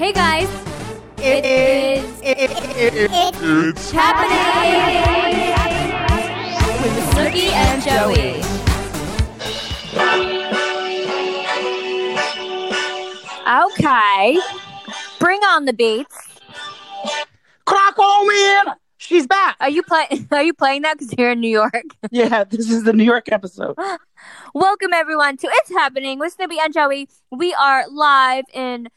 Hey guys, it is It's happening with Snooki and Joey. Okay, bring on the beats. Clock home in. She's back. Are you playing? Are you playing that because you're in New York? Yeah, this is the New York episode. Welcome everyone to It's Happening with Snoopy and Joey. We are live in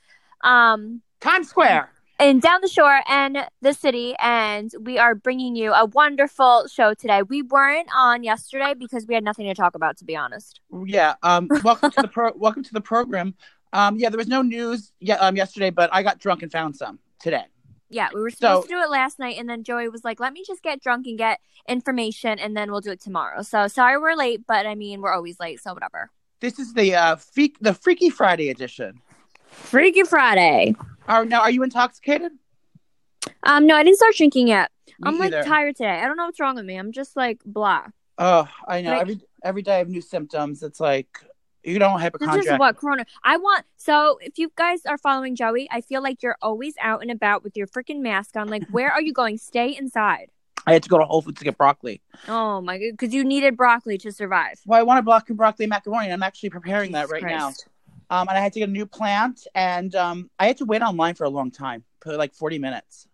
um Times Square. And down the shore and the city and we are bringing you a wonderful show today. We weren't on yesterday because we had nothing to talk about to be honest. Yeah. Um. Welcome to the pro. Welcome to the program. Um. Yeah. There was no news. Yeah. Um. Yesterday, but I got drunk and found some today. Yeah, we were So- supposed to do it last night and then Joey was like, "Let me just get drunk and get information and then we'll do it tomorrow." So, sorry we're late, but I mean, we're always late, so whatever. This is the uh freak the Freaky Friday edition. Freaky Friday. Are now are you intoxicated? Um no, I didn't start drinking yet. Me I'm like either. tired today. I don't know what's wrong with me. I'm just like blah. Oh, I know. Right. Every every day I have new symptoms. It's like you don't This is what Corona. I want. So if you guys are following Joey, I feel like you're always out and about with your freaking mask on. Like, where are you going? Stay inside. I had to go to Whole Foods to get broccoli. Oh my god, because you needed broccoli to survive. Well, I want wanted broccoli broccoli macaroni. I'm actually preparing that Jesus right now. Um, and I had to get a new plant, and um, I had to wait online for a long time, for like 40 minutes.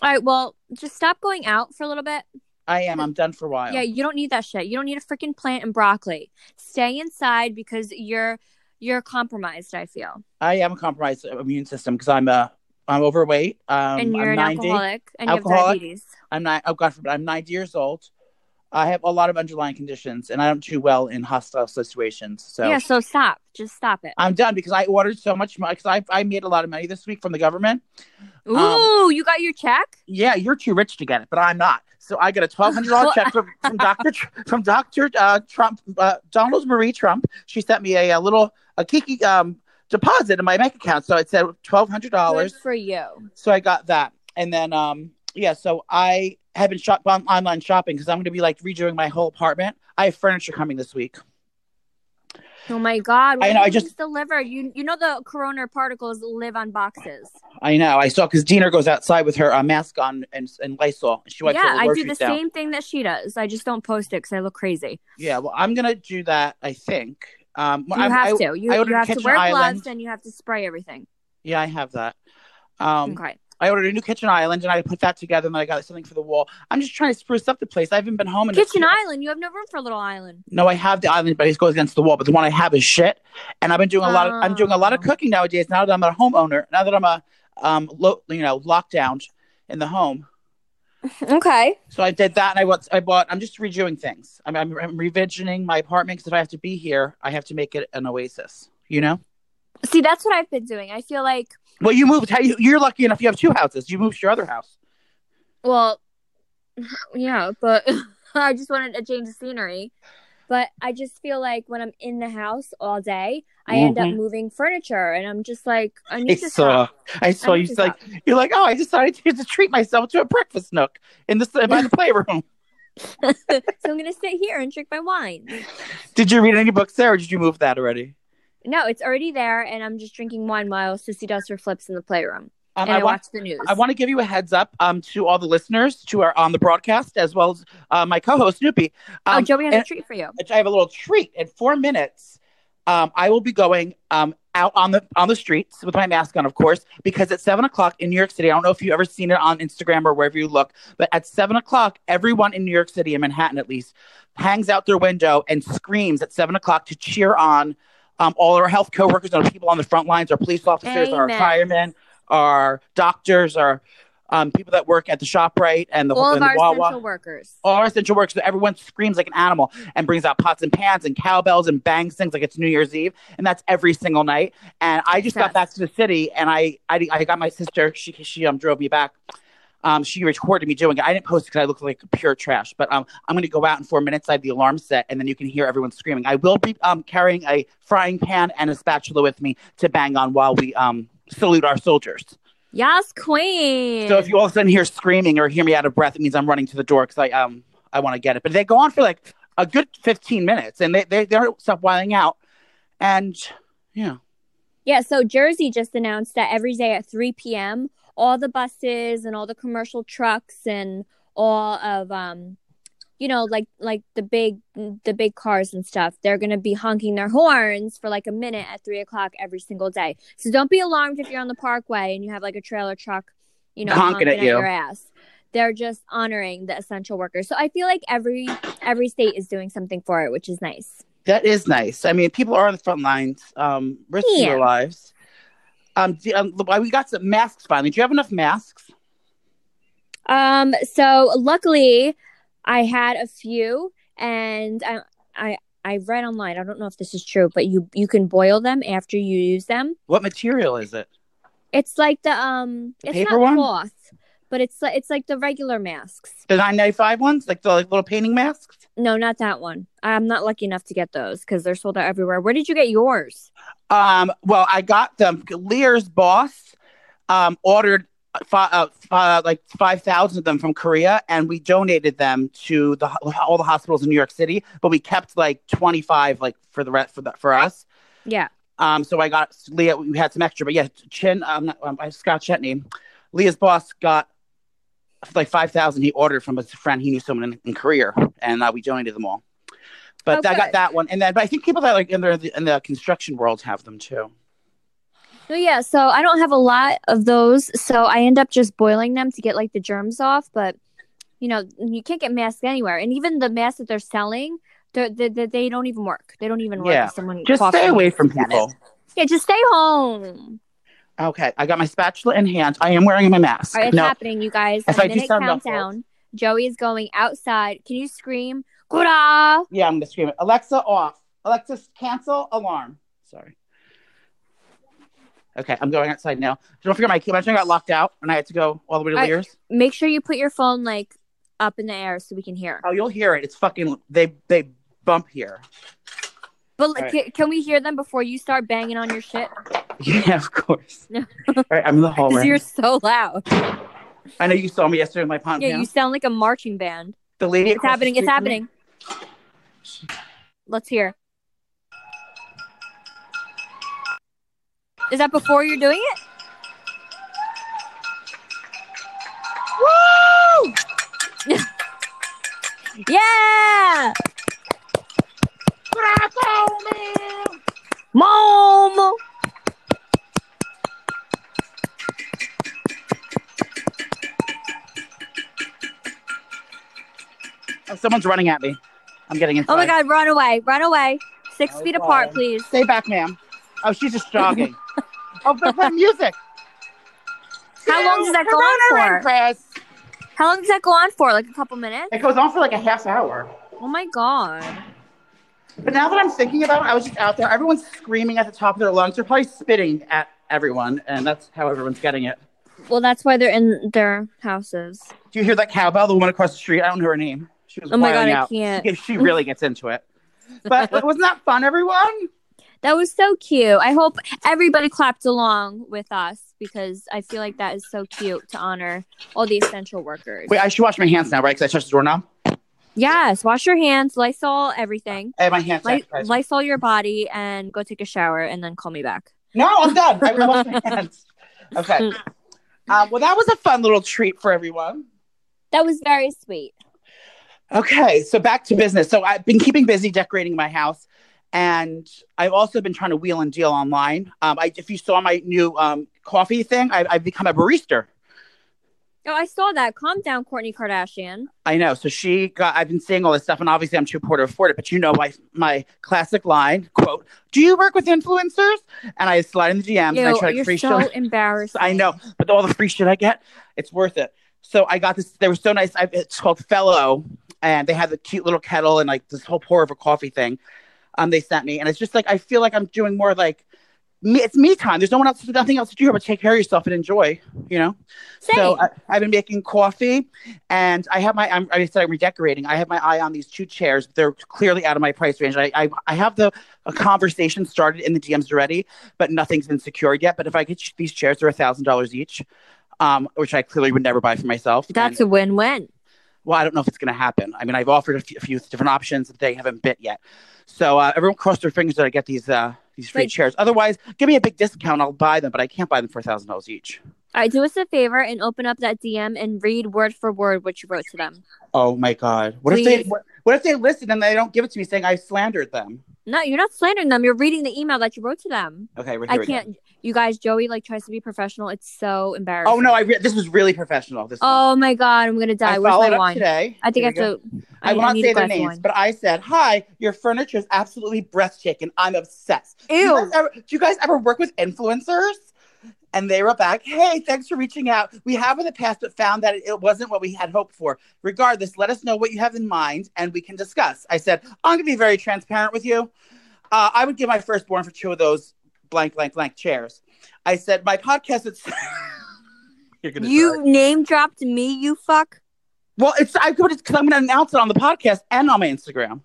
All right, well, just stop going out for a little bit. I am. I'm done for a while. Yeah, you don't need that shit. You don't need a freaking plant and broccoli. Stay inside because you're you're compromised. I feel, I am a compromised immune system because I'm uh, I'm overweight. Um, and you're I'm an 90. alcoholic, and you have diabetes. I'm not. Oh God forbid. I'm 90 years old. I have a lot of underlying conditions, and I don't do well in hostile situations. So Yeah, so stop. Just stop it. I'm done because I ordered so much money because I I made a lot of money this week from the government. Ooh, Um, you got your check? Yeah, you're too rich to get it, but I'm not. So I got a twelve hundred dollar check from, from Doctor from Doctor uh, Trump, uh, Donald Marie Trump. She sent me a, a little a kiki um, deposit in my bank account, so it said twelve hundred dollars for you. So I got that, and then um, yeah, so I have been shop on online shopping because I'm going to be like redoing my whole apartment. I have furniture coming this week. Oh my god! I know, I just- delivered. You you know the corona particles live on boxes. I know. I saw because Deena goes outside with her uh, mask on and, and Lysol. She wipes yeah, I do the down. same thing that she does. I just don't post it because I look crazy. Yeah, well, I'm gonna do that. I think. Um, You I, have I- to. You, you have to wear gloves and you have to spray everything. Yeah, I have that. Um, okay. I ordered a new kitchen island and I put that together and then I got something for the wall. I'm just trying to spruce up the place. I haven't been home in a Kitchen island. You have no room for a little island. No, I have the island, but it goes against the wall. But the one I have is shit. And I've been doing a lot of I'm doing a lot of Oh. cooking nowadays. Now that I'm a homeowner, now that I'm a um lo- you know lockdown in the home. Okay. So I did that and I bought I bought. I'm just redoing things. I'm I'm, I'm revisioning my apartment because if I have to be here, I have to make it an oasis. You know. See, that's what I've been doing. I feel like, Well, you moved. You're lucky enough. You have two houses. You moved to your other house. well, yeah, but I just wanted a change of scenery. But I just feel like when I'm in the house all day, I end up Mhm. moving furniture, and I'm just like, I I need to saw. stop. I saw I you. Like you're like, oh, I decided to, to treat myself to a breakfast nook in the by the playroom. so I'm gonna sit here and drink my wine. Did you read any books there, or did you move that already? No, it's already there, and I'm just drinking wine while Sissy does her flips in the playroom, Um, and I I, want. watch the news. I want to give you a heads up um, to all the listeners who are on the broadcast, as well as uh, my co-host Snoopy. oh, Um, Joey has and- a treat for you. I have a little treat. In four minutes, um, I will be going um, out on the on the streets with my mask on, of course, because at seven o'clock in New York City, I don't know if you've ever seen it on Instagram or wherever you look, but at seven o'clock, everyone in New York City, in Manhattan at least, hangs out their window and screams at seven o'clock to cheer on um, all our health coworkers our people on the front lines, our police officers, our firemen, our doctors, our um, people that work at the ShopRite and the, All of and the our Wawa essential workers. all our essential workers. Everyone screams like an animal and brings out pots and pans and cowbells and bangs things like it's New Year's Eve, and that's every single night. And I just got back to the city, and I I, I got my sister. She she um drove me back. Um, she recorded me doing it. I didn't post it because I looked like pure trash. But um, I'm going to go out in four minutes. I have the alarm set, and then you can hear everyone screaming. I will be um carrying a frying pan and a spatula with me to bang on while we um salute our soldiers. Yes, queen. So if you all of a sudden hear screaming or hear me out of breath, it means I'm running to the door because I um I want to get it. But they go on for like a good 15 minutes, and they they they don't stop whiling out. And yeah, Yeah, so Jersey just announced that every day at 3 p.m., all the buses and all the commercial trucks and all of um you know like like the big the big cars and stuff they're gonna be honking their horns for like a minute at three o'clock every single day so don't be alarmed if you're on the parkway and you have like a trailer truck you know Honking honking, at at, you. your ass they're just honoring the essential workers so i feel like every every state is doing something for it which is nice That is nice. I mean, people are on the front lines, um, risking Yeah. their lives. Um, um, we got some masks finally. Do you have enough masks? Um, so luckily I had a few and I I I read online, I don't know if this is true, but you you can boil them after you use them. What material is it? It's like the um it's paper not one? cloth, but it's like it's like the regular masks. The nine ninety five ones, like the like, little painting masks. No, not that one. I'm not lucky enough to get those because they're sold out everywhere. Where did you get yours? Um, well, I got them. Lear's boss um, ordered fi- uh, fi- like five thousand of them from Korea, and we donated them to the all the hospitals in New York City. But we kept like twenty five, like for the rest for the, for us. Yeah. Um, so I got Leah. We had some extra, but yeah, Chin. Um, not, um, Scott Chetney, Leah's boss got like five thousand. He ordered from a friend he knew someone in, in Korea, and uh, we donated them all. But Oh, I got that one, and then but I think people that like in the in the construction world have them too. No, yeah. So I don't have a lot of those, so I end up just boiling them to get like the germs off. But you know, you can't get masks anywhere, and even the masks that they're selling, they're, they they they don't even work. They don't even work. Yeah. someone Just stay away from people. Yeah, just stay home. Okay, I got my spatula in hand. I am wearing my mask. Right, it's no, happening, you guys. If A I do minute muffled. countdown. Joey is going outside. Can you scream? Gura! yeah, I'm gonna scream it. Alexa, off. Alexa, cancel alarm. Sorry. Okay, I'm going outside now. Don't forget my key. Imagine I got locked out and I had to go all the way to Lear's. Make sure you put your phone like up in the air so we can hear. Oh, you'll hear it. It's fucking. They they bump here. But right. can, can we hear them before you start banging on your shit? Yeah, of course. No. all right, I'm in the hallway. you're so loud. I know you saw me yesterday in my pont. Yeah, you sound like a marching band. the lady. It's across the happening. It's happening. Let's hear. Is that before you're doing it? Woo! Yeah! Bravo, man! Mom! Oh, someone's running at me. I'm getting inside. Oh my god, run away. Run away. Six feet apart, please. Stay back, ma'am. Oh, she's just jogging. oh, but play music. How long does that go on for? Chris. How long does that go on for? Like a couple minutes? It goes on for like a half hour. Oh my god. But now that I'm thinking about it, I was just out there. Everyone's screaming at the top of their lungs. They're probably spitting at everyone, and that's how everyone's getting it. Well, that's why they're in their houses. Do you hear that cowbell? The woman across the street. I don't know her name. She was Oh my God, I out. can't. She, she really gets into it. But wasn't that fun, everyone? That was so cute. I hope everybody clapped along with us because I feel like that is so cute to honor all the essential workers. Wait, I should wash my hands now, right? Because I touched the doorknob. Yes, wash your hands, Lysol everything. Have my hands. Ly- Lysol your body and go take a shower and then call me back. No, I'm done. I washed my hands. Okay. Um, well, that was a fun little treat for everyone. That was very sweet. Okay, so back to business. So I've been keeping busy decorating my house, and I've also been trying to wheel and deal online. Um, I, if you saw my new um, coffee thing, I, I've become a barista. Oh, I saw that. Calm down, Kourtney Kardashian. I know. So she got. I've been seeing all this stuff, and obviously I'm too poor to afford it. But you know my my classic line quote: "Do you work with influencers?" And I slide in the DMs and I Ew, try to you're free so shit. embarrassed. I know, but all the free shit I get, it's worth it. So I got this. They were so nice. I, it's called Fellow, and they had the cute little kettle and like this whole pour of a coffee thing. Um, they sent me, and it's just like I feel like I'm doing more like me. It's me time. There's no one else, nothing else to do here but take care of yourself and enjoy. You know. So Same. I, I've been making coffee, and I have my. I'm, I said I'm redecorating. I have my eye on these two chairs. They're clearly out of my price range. I I, I have the a conversation started in the DMs already, but nothing's been secured yet. But if I get these chairs, they're a thousand dollars each, um, which I clearly would never buy for myself. That's And- a win-win. Well, I don't know if it's going to happen. I mean, I've offered a few, different options that they haven't bit yet. So uh, everyone cross their fingers that I get these uh, these free Like- chairs. Otherwise, give me a big discount. I'll buy them, but I can't buy them for thousand dollars each. All right, do us a favor and open up that DM and read word for word what you wrote to them. Oh my god! What if they? What, what if they listen and they don't give it to me, saying I slandered them? No, you're not slandering them. You're reading the email that you wrote to them. Okay, we're I can't. You guys, Joey like tries to be professional. It's so embarrassing. Oh no! I re- this was really professional. This one. Oh my god, I'm gonna die. I Where's followed my up wine? today. I think I have go. to. I will I not say their names, wine. but I said, "Hi, your furniture is absolutely breathtaking. I'm obsessed." Do you, Ew. guys ever, do you guys ever work with influencers? And they were back, "Hey, thanks for reaching out. We have in the past, but found that it wasn't what we had hoped for. Regardless, let us know what you have in mind, and we can discuss." I said, "I'm going to be very transparent with you. Uh, I would give my firstborn for two of those blank, blank, blank chairs." I said, "My podcast is." You're gonna You die. name dropped me, you fuck. Well, it's I could because I'm going to announce it on the podcast and on my Instagram.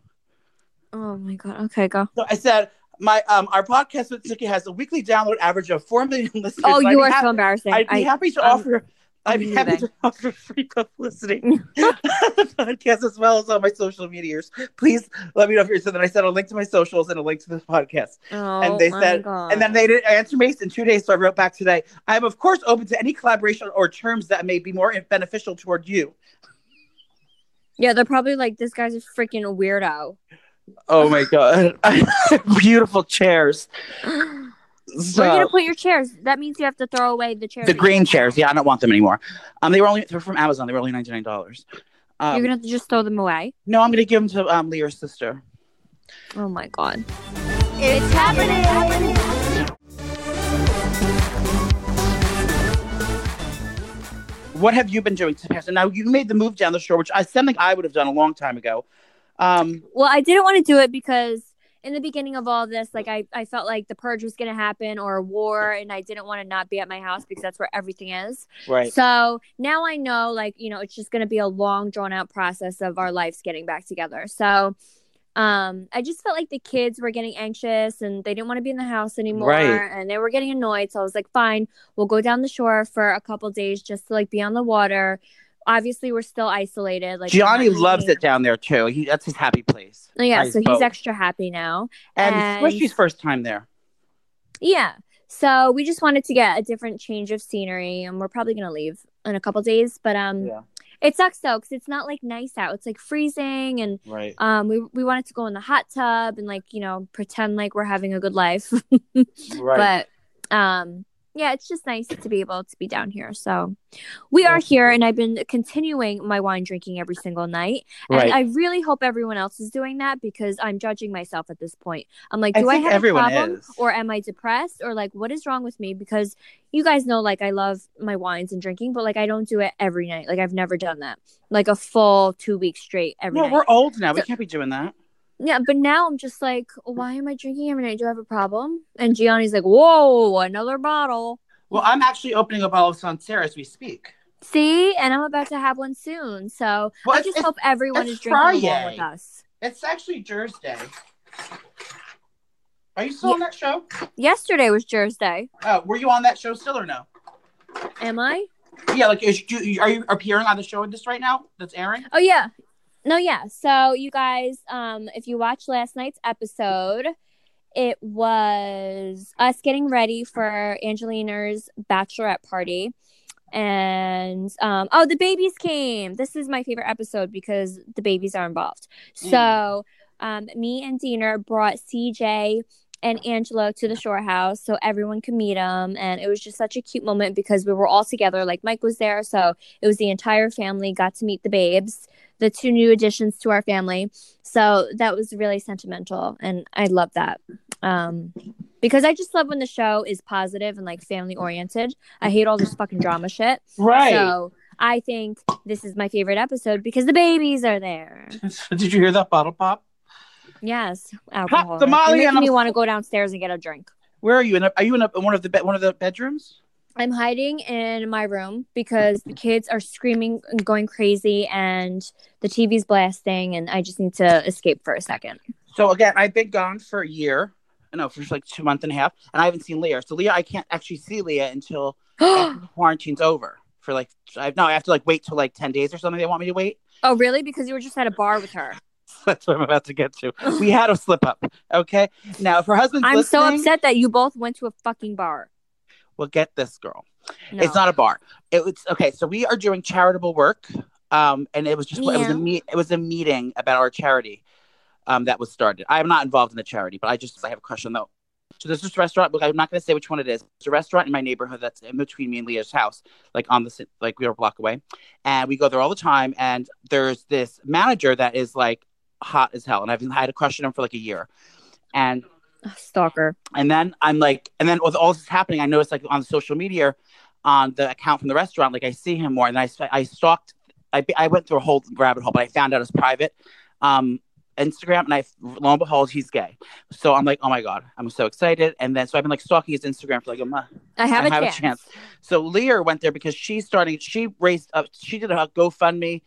Oh my god. Okay, go. So I said, my um, our podcast with Nikki has a weekly download average of four million listeners. Oh, and I'd you are hap- so embarrassing. I'd be I, happy to I'm- offer. I'd be I'm happy to offer free publicity on the podcast as well as on my social medias. Please let me know if you're. So then I said a link to my socials and a link to this podcast. oh, and they my said- God. And then they didn't answer me in two days, so I wrote back today. I am of course open to any collaboration or terms that may be more beneficial toward you. Yeah, they're probably like, this guy's a freaking weirdo. Oh my god, beautiful chairs. So, Where are you gonna put your chairs? That means you have to throw away the chairs. The green have. chairs, yeah, I don't want them anymore. Um, they were only they're from Amazon. They were only ninety nine dollars. Um, You're gonna have to just throw them away. no, I'm gonna give them to um Leah's sister. Oh my god. It's happening. What have you been doing to pass? Now you made the move down the shore, which I something I would have done a long time ago. Um, Well, I didn't want to do it because in the beginning of all this, like I, I felt like the purge was gonna happen or a war, and I didn't want to not be at my house because that's where everything is. right. So now I know, like, you know, it's just going to be a long, drawn out process of our lives getting back together. So um, I just felt like the kids were getting anxious and they didn't want to be in the house anymore Right. and they were getting annoyed. So I was like, fine, we'll go down the shore for a couple days just to like be on the water. Obviously, we're still isolated. Like Jionni loves it down there too. He that's his happy place. Oh, yeah, so he's extra happy now. And, And- Swishy's first time there. Yeah. So we just wanted to get a different change of scenery, and we're probably gonna leave in a couple days. But um, Yeah. it sucks though because it's not like nice out. It's like freezing, and Right. um, we we wanted to go in the hot tub and like you know pretend like we're having a good life. Right. but um, yeah, it's just nice to be able to be down here. So we are here, and I've been continuing my wine drinking every single night. And right. I really hope everyone else is doing that because I'm judging myself at this point. I'm like, do I, think have everyone a problem is. or am I depressed or like what is wrong with me? Because you guys know like I love my wines and drinking, but like I don't do it every night. Like I've never done that. Like a full two weeks straight every no, night. we're old now. We can't be doing that. Yeah, but now I'm just like, why am I drinking every night? Do I have a problem? And Jionni's like, whoa, another bottle. Well, I'm actually opening a bottle of Sancerre as we speak. See, and I'm about to have one soon. So Well, I just hope everyone is drinking along with us. It's actually Jersey Day. Are you still on that show? Yesterday was Jersey Day. Oh, were you on that show still or no? Am I? Yeah, like is you, are you appearing on the show this right now? That's airing. Oh yeah. No, yeah. So you guys, um, if you watched last night's episode, it was us getting ready for Angelina's bachelorette party. And um, oh, the babies came. This is my favorite episode because the babies are involved. So um, me and Deena brought CJ and Angelo to the shore house so everyone could meet them. And it was just such a cute moment because we were all together. Like Mike was there. So it was the entire family got to meet the babes, the two new additions to our family. So that was really sentimental. And I love that. Um, because I just love when the show is positive and like family oriented. I hate all this fucking drama shit. Right. So I think this is my favorite episode because the babies are there. Did you hear that bottle pop? Yes, alcohol. tamale You're and making me want to go downstairs and get a drink. Where are you? In a, are you in, a, in one of the be- one of the bedrooms? I'm hiding in my room because the kids are screaming and going crazy and the TV's blasting and I just need to escape for a second. So again, I've been gone for a year. No, for like two months and a half, and I haven't seen Leah. So Leah, I can't actually see Leah until quarantine's over. For like, I no, I have to like wait till like ten days or something. They want me to wait. oh, really? Because you were just at a bar with her. That's what I'm about to get to. We had a slip up. Okay. Now, if her husband's I'm so upset that you both went to a fucking bar. Well, get this, girl. No. It's not a bar. It was okay. So we are doing charitable work, um, and it was just it was a meet. It was a meeting about our charity, um, that was started. I'm not involved in the charity, but I just I have a question though. So there's this restaurant. Look, I'm not going to say which one it is. It's a restaurant in my neighborhood that's in between me and Leah's house, like on the like we are a block away, and we go there all the time. And there's this manager that is like hot as hell, and I've had a crush on him for like a year, and Stalker. and then I'm like, and then with all this happening, I noticed like on social media, on the account from the restaurant, like I see him more, and I I stalked, I I went through a whole rabbit hole, but I found out it's private, um, Instagram, and I lo and behold, he's gay. So I'm like, oh my god, I'm so excited, and then so I've been like stalking his Instagram for like a month. I have, I a, have chance. a chance. So Leah went there because she's starting. She raised up. She did a GoFundMe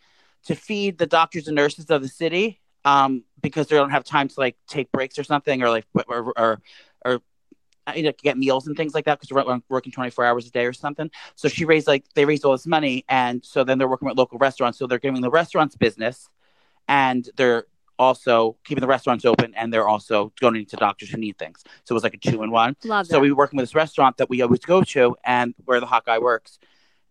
to feed the doctors and nurses of the city, um, because they don't have time to like take breaks or something, or like or or, or you know, get meals and things like that because we're working 24 hours a day or something. So she raised like they raised all this money, and so then they're working with local restaurants. So they're giving the restaurants business, and they're also keeping the restaurants open, and they're also going to doctors who need things. So it was like a two in one. Love that. So we were working with this restaurant that we always go to, and where the hot guy works,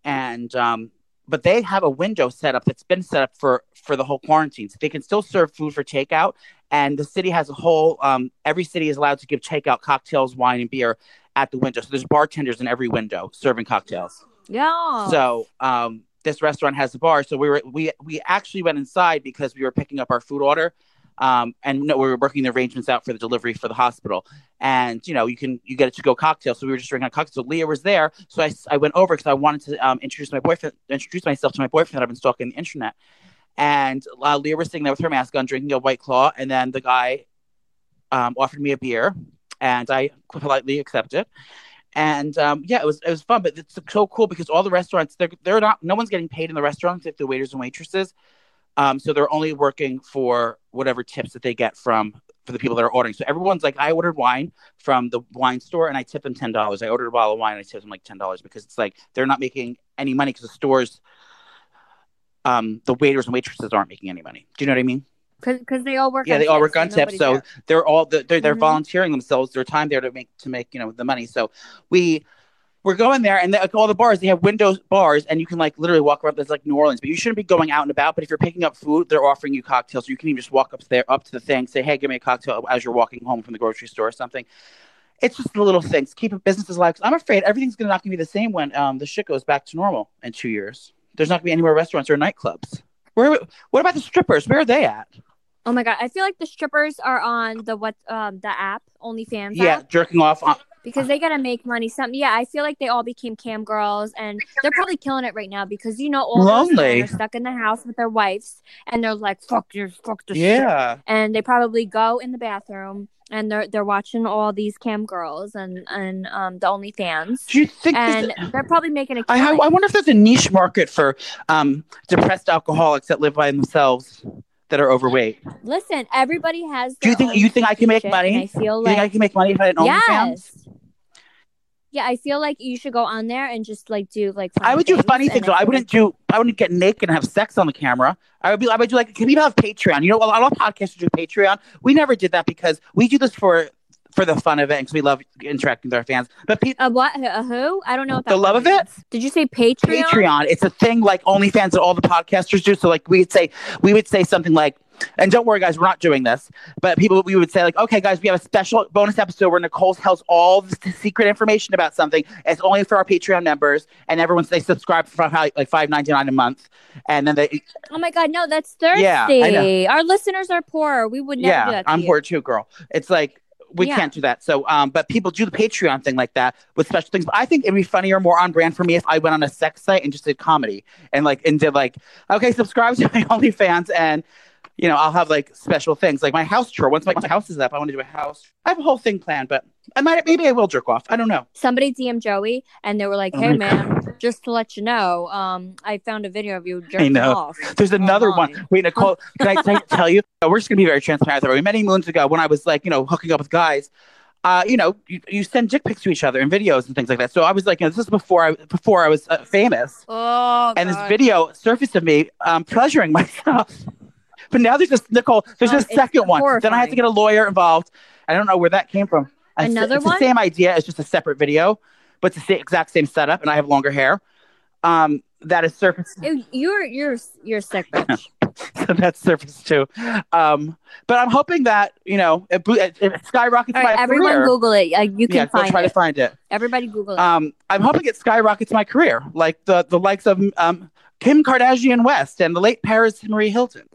and um, but they have a window set up that's been set up for for the whole quarantine, so they can still serve food for takeout. And the city has a whole. Um, every city is allowed to give takeout cocktails, wine, and beer at the window. So there's bartenders in every window serving cocktails. yeah. So um, this restaurant has a bar. So we were we we actually went inside because we were picking up our food order. Um, and no, we were working the arrangements out for the delivery for the hospital. And you know, you can you get a to go cocktail. So we were just drinking a cocktail. So Leah was there. So I, I went over because I wanted to um, introduce my boyfriend, introduce myself to my boyfriend that I've been stalking the internet. And uh, Leah was sitting there with her mask on, drinking a white claw. And then the guy um, offered me a beer, and I politely accepted. And um, yeah, it was it was fun, but it's so cool because all the restaurants they're they're not no one's getting paid in the restaurants if the waiters and waitresses. Um, so they're only working for whatever tips that they get from for the people that are ordering. So everyone's like, I ordered wine from the wine store and I tipped them ten dollars. I ordered a bottle of wine and I tipped them like ten dollars because it's like they're not making any money because the stores, um, the waiters and waitresses aren't making any money. Do you know what I mean? because they all work. Yeah, they all work on tips, so they're all they're they're Mhm. volunteering themselves their time there to make to make you know the money. So we we're going there, and like all the bars they have windows bars, and you can like literally walk around. There's like New Orleans, but you shouldn't be going out and about. But if you're picking up food, they're offering you cocktails. So you can even just walk up there up to the thing, say, "Hey, give me a cocktail" as you're walking home from the grocery store or something. It's just the little things. Keep businesses alive. I'm afraid everything's gonna not gonna be the same when um the shit goes back to normal in two years. There's not gonna be any more restaurants or nightclubs. Where? What about the strippers? Where are they at? Oh my god, I feel like the strippers are on the what um the app OnlyFans Yeah, app jerking off on, because they gotta make money. Something. Yeah, I feel like they all became cam girls and they're probably killing it right now because you know all Lonely. are stuck in the house with their wives and they're like fuck your fuck the shit. Yeah. and they probably go in the bathroom and they're they're watching all these cam girls and and um the OnlyFans Do you think and a- they're probably making a I. I wonder if there's a niche market for um, depressed alcoholics that live by themselves that are overweight. Listen, everybody has. Do you think you think I can make money? I feel You think I can make money if I had an OnlyFans? Yeah, I feel like you should go on there and just like do like. I would do funny things. Though. I wouldn't do. I wouldn't get naked and have sex on the camera. I would be. I would do like. Can people have Patreon? You know, a lot of podcasters do Patreon. We never did that because we do this for for the fun of it because we love interacting with our fans. But pe- a what? A who? I don't know what that The love word of it? Did you say Patreon? Patreon. It's a thing like OnlyFans that all the podcasters do. So like we would say we would say something like, and don't worry guys, we're not doing this. But people we would say like, okay guys, we have a special bonus episode where Nicole tells all the secret information about something. It's only for our Patreon members, and everyone's they subscribe for like five ninety nine a month, and then they Oh my god, no, that's thirsty. Yeah, Our listeners are poor. We would never do yeah, I'm you. poor too, girl. It's like. We Yeah. can't do that. So, um, but people do the Patreon thing like that with special things. But I think it'd be funnier, more on brand for me if I went on a sex site and just did comedy and like and did like, okay, subscribe to my OnlyFans and you know I'll have like special things like my house tour. Once my, my house is up, I want to do a house. I have a whole thing planned, but I might maybe I will jerk off. I don't know. Somebody DM Joey and they were like, Oh "Hey my man, just to let you know, um, I found a video of you jerking know. off." There's another one. online." Wait, Nicole, can I, can I tell you? We're just gonna be very transparent. There. Many moons ago, when I was like, you know, hooking up with guys, uh, you know, you, you send dick pics to each other and videos and things like that. So I was like, you know, this is before I before I was uh, famous, Oh, and this video surfaced of me um, pleasuring myself But now there's this Nicole. There's Oh, a second one. Then I have to get a lawyer involved. I don't know where that came from. It's- Another it's one? the same idea. It's just a separate video, but it's the exact same setup, and I have longer hair. Um, that is surface. You're you're you're sick, bitch. that's surface too. Um, but I'm hoping that you know it, it, it skyrockets All right, my everyone, career. Google it. Like you can yeah, find try it. to find it. Everybody, Google it. Um, I'm hoping it skyrockets my career, like the the likes of um Kim Kardashian West and the late Paris Marie Hilton.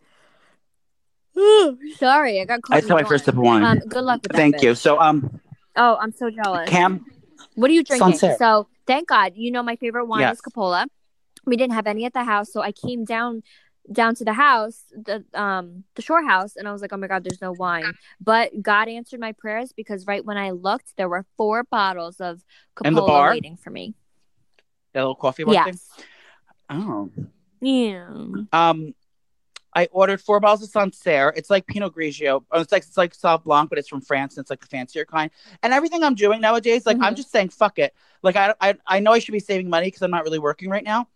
Sorry, I got caught. I saw my first sip of wine. Um, good luck with that. Thank you. bitch. So um, Oh, I'm so jealous. Cam, What are you drinking? Sancerre. So thank God, you know my favorite wine Yes. is Coppola. We didn't have any at the house, so I came down down to the house, the um the shore house, and I was like, oh my God, there's no wine. But God answered my prayers because right when I looked, there were four bottles of Coppola waiting for me. that little coffee bar thing. Yes. Oh. Yeah. Um, I ordered four bottles of Sancerre. It's like Pinot Grigio. Oh, It's like it's like Sauv Blanc, but it's from France. And it's like a fancier kind. And everything I'm doing nowadays, like I'm Mhm. just saying, fuck it. Like I I, I know I should be saving money because I'm not really working right now,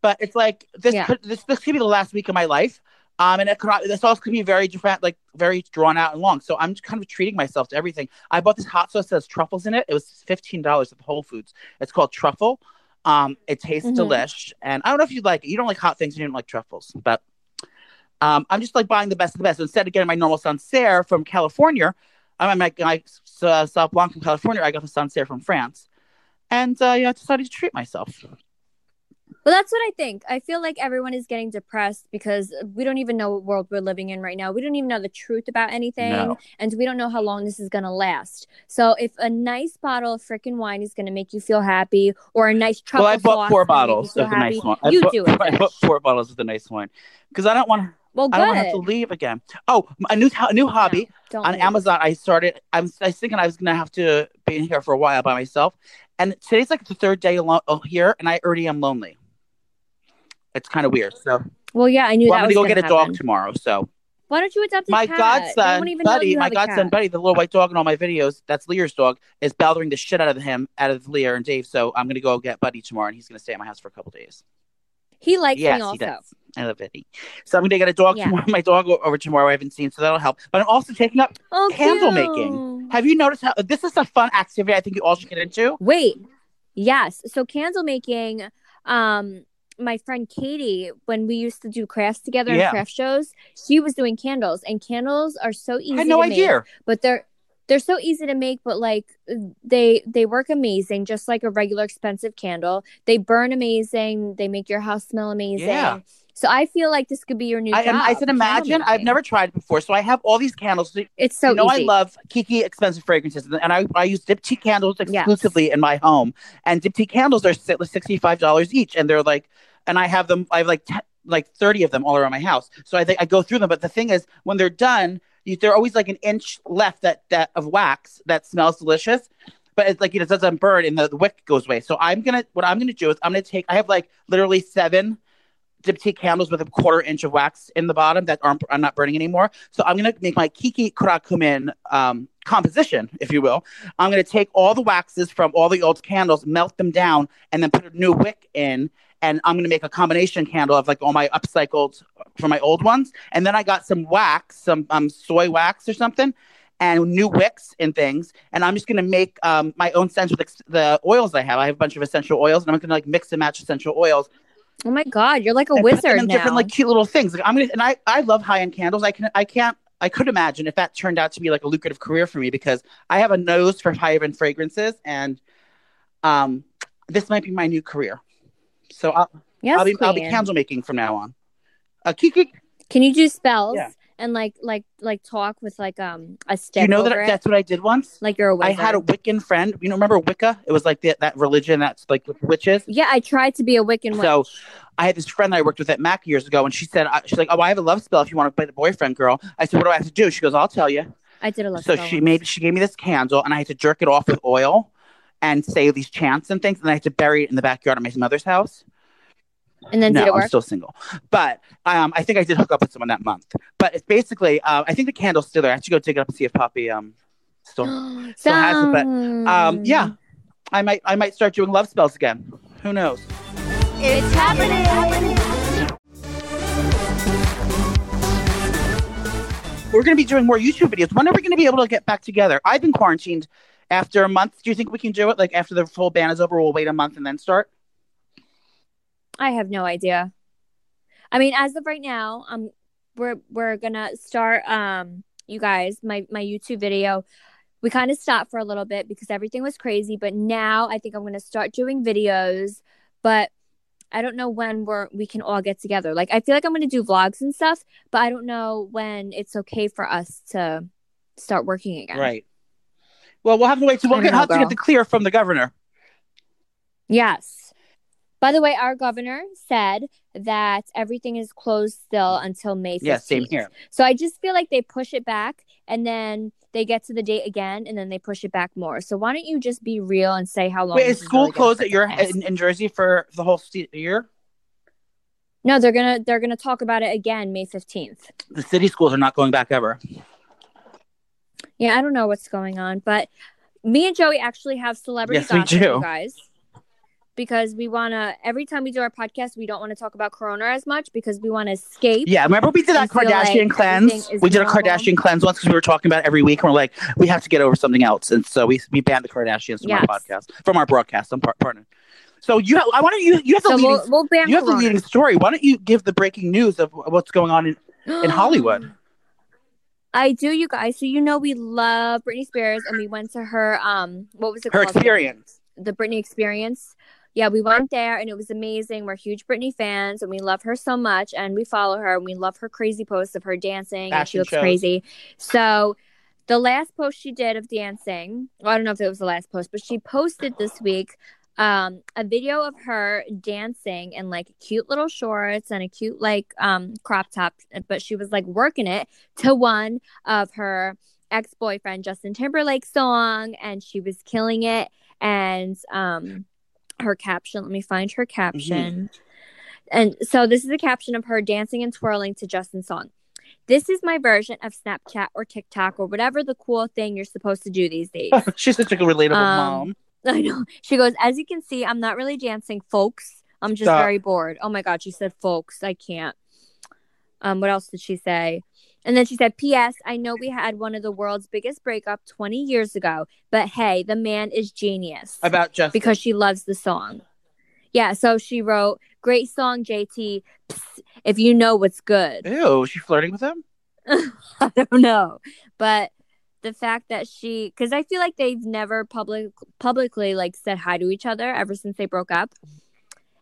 but it's like this Yeah. could this this could be the last week of my life. Um, and it could this also could be very different, like very drawn out and long. So I'm kind of treating myself to everything. I bought this hot sauce that has truffles in it. It was fifteen dollars at Whole Foods. It's called Truffle. Um, it tastes Mhm. delish, and I don't know if you like it. You don't like hot things, and you don't like truffles, but um, I'm just like buying the best of the best. So instead of getting my normal Sancerre from California, I'm like my uh, Sauv Blanc from California. I got the Sancerre from France, and uh, yeah, I decided to treat myself. Well, that's what I think. I feel like everyone is getting depressed because we don't even know what world we're living in right now. We don't even know the truth about anything, No. and we don't know how long this is going to last. So, if a nice bottle of freaking wine is going to make you feel happy, or a nice truffle well, I bought four is gonna make you bottles of the happy, nice one. I You bought, do it. I bought four bottles of the nice wine because I don't want. Well, good. I don't want to have to leave again. Oh, a new a new hobby No, on leave. Amazon. I started. I'm. I was thinking I was gonna have to be in here for a while by myself, and today's like the third day alone oh, here, and I already am lonely. It's kind of weird. So Well, yeah, I knew well, that I'm gonna go get a dog tomorrow. So Why don't you adopt a my cat? Godson Buddy, my godson. Buddy, the little white dog in all my videos, that's Lear's dog, is bothering the shit out of him, out of Lear and Dave. So I'm gonna go get Buddy tomorrow, and he's gonna stay at my house for a couple days. He likes yes, me he also. does. I love Buddy. So I'm gonna get a dog Yeah. tomorrow. My dog over tomorrow. I haven't seen, so that'll help. But I'm also taking up. Oh, Candle cute. making. Have you noticed how this is a fun activity? I think you all should get into. Wait. Yes. So candle making, um, my friend Katie, when we used to do crafts together Yeah. and craft shows, she was doing candles, and candles are so easy. I had no to make, idea. but they're they're so easy to make, but like they they work amazing, just like a regular expensive candle. They burn amazing. They make your house smell amazing. Yeah. So I feel like this could be your new I, job. I said, imagine. I've never tried it before, so I have all these candles. So It's so you know, easy. I love Kiki expensive fragrances, and I, I use Diptyque candles Yes. exclusively in my home. And Diptyque candles are sixty five dollars each, and they're like, and I have them. I have like 10, like thirty of them all around my house. So I think I go through them. But the thing is, when they're done, you, they're always like an inch left that that of wax that smells delicious. But it's like it doesn't burn, and the, the wick goes away. So I'm gonna what I'm gonna do is I'm gonna take. I have like literally seven Diptyque candles with a quarter inch of wax in the bottom that aren't are not burning anymore. So I'm gonna make my Kiki Kurakumin um, composition, if you will. I'm gonna take all the waxes from all the old candles, melt them down, and then put a new wick in. And I'm gonna make a combination candle of like all my upcycled from my old ones. And then I got some wax, some um, soy wax or something, and new wicks and things. And I'm just gonna make um, my own scents with ex- the oils I have. I have a bunch of essential oils, and I'm gonna like mix and match essential oils oh my god, you're like a wizard now. different like cute little things. Like I'm gonna and I I love high end candles. I can I can't I could imagine if that turned out to be like a lucrative career for me because I have a nose for high end fragrances and um this might be my new career. So I'll, yes, I'll be I'll be candle making from now on. Uh, Kiki, Can you do spells Yeah. and like like like talk with like um a stick do you know that it? that's what I did once? like you're a I wizard. I had a Wiccan friend. You know, remember Wicca? It was like the, that religion that's like with witches. yeah, I tried to be a Wiccan witch. So I had this friend that I worked with at Mac years ago, and she said, uh, she's like, oh, I have a love spell if you want to play the boyfriend girl. I said, what do I have to do? She goes, I'll tell you. I did a love so spell she once. made she gave me this candle and i had to jerk it off with oil and say these chants and things and i had to bury it in the backyard of my mother's house. And then no i'm still single. But um i think i did hook up with someone that month. But it's basically uh, i think the candle's still there. I have to go dig it up and see if poppy um still still has it, but, um yeah i might i might start doing love spells again. Who knows? It's happening. we're going to be doing more YouTube videos. When are we going to be able to get back together? I've been quarantined after a month. Do you think we can do it? Like after the full ban is over, we'll wait a month and then start. I have no idea. I mean, as of right now, um, we're we're gonna start. Um, you guys, my my YouTube video. We kind of stopped for a little bit because everything was crazy, but now I think I'm gonna start doing videos. But I don't know when we're we can all get together. Like I feel like I'm gonna do vlogs and stuff, but I don't know when it's okay for us to start working again. Right. Well, we'll have to wait. To, we'll get, know, have to get the clear from the governor. Yes. By the way, our governor said that everything is closed still until May 15th. Yeah, same here. So I just feel like they push it back and then they get to the date again and then they push it back more. So why don't you just be real and say how long? Wait, is is school really closed at your in, in Jersey for the whole year? No, they're gonna they're gonna talk about it again May 15th. The city schools are not going back ever. Yeah, I don't know what's going on, but me and Joey actually have celebrity Yes, we gossip, do. you guys. Because we want to, every time we do our podcast, we don't want to talk about Corona as much because we want to escape. Yeah, remember we did that Kardashian like cleanse? We did a. Kardashian cleanse once because we were talking about it every week, and we're like, we have to get over something else, and so we we banned the Kardashians from Yes. our podcast, from our broadcast. I'm par- partner. So you, have, I want to you you have the So leading, we'll, we'll ban you have the Corona. leading story. Why don't you give the breaking news of what's going on in, in Hollywood? I do, you guys. So you know we love Britney Spears, and we went to her. Um, what was it? Her called? experience. The Britney Experience. Yeah, we went there, and it was amazing. We're huge Britney fans, and we love her so much, and we follow her, and we love her crazy posts of her dancing, and she looks shows. crazy. So. The last post she did of dancing, well, I don't know if it was the last post, but she posted this week um a video of her dancing in like cute little shorts and a cute like um crop top but she was like working it to one of her ex-boyfriend Justin Timberlake song and she was killing it. And um her caption let me find her caption. And so this is a caption of her dancing and twirling to Justin's song. This is my version of Snapchat or TikTok or whatever the cool thing you're supposed to do these days. She's such a relatable Um, mom. I know. She goes, as you can see, I'm not really dancing, folks. I'm just Stop. very bored. Oh my god, she said, folks. I can't. Um, what else did she say? And then she said, P.S. I know we had one of the world's biggest breakup 20 years ago, but hey, the man is genius About Justin. because she loves the song. Yeah, so she wrote, "Great song, JT. Psst, if you know what's good." Ew, is she flirting with him? I don't know, but the fact that she, because I feel like they've never public publicly like said hi to each other ever since they broke up,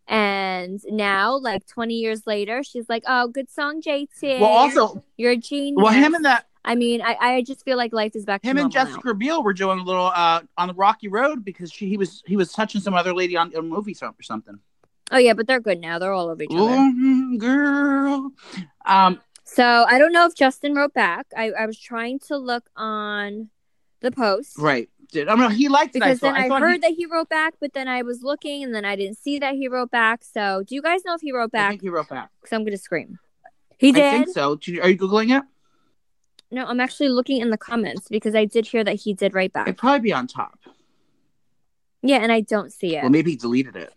and now like twenty years later, she's like, "Oh, good song, JT. Well, also, you're a genius." well, him and that I mean, I I just feel like life is back. him to and normal now. Jessica Biel were doing a little uh on the rocky road because she he was he was touching some other lady on a movie set or something. Oh yeah, but they're good now. They're all over each other. Ooh, girl. Um, So I don't know if Justin wrote back. I I was trying to look on the post. right. Did, I know. He liked it. Because then I, I heard he, that he wrote back, but then I was looking and then I didn't see that he wrote back. So, do you guys know if he wrote I back? think he wrote back. Because I'm gonna scream. He I did. think so. Are you googling it? No, I'm actually looking in the comments because I did hear that he did write back. It'd probably be on top. Yeah, and I don't see it. Well, maybe he deleted it.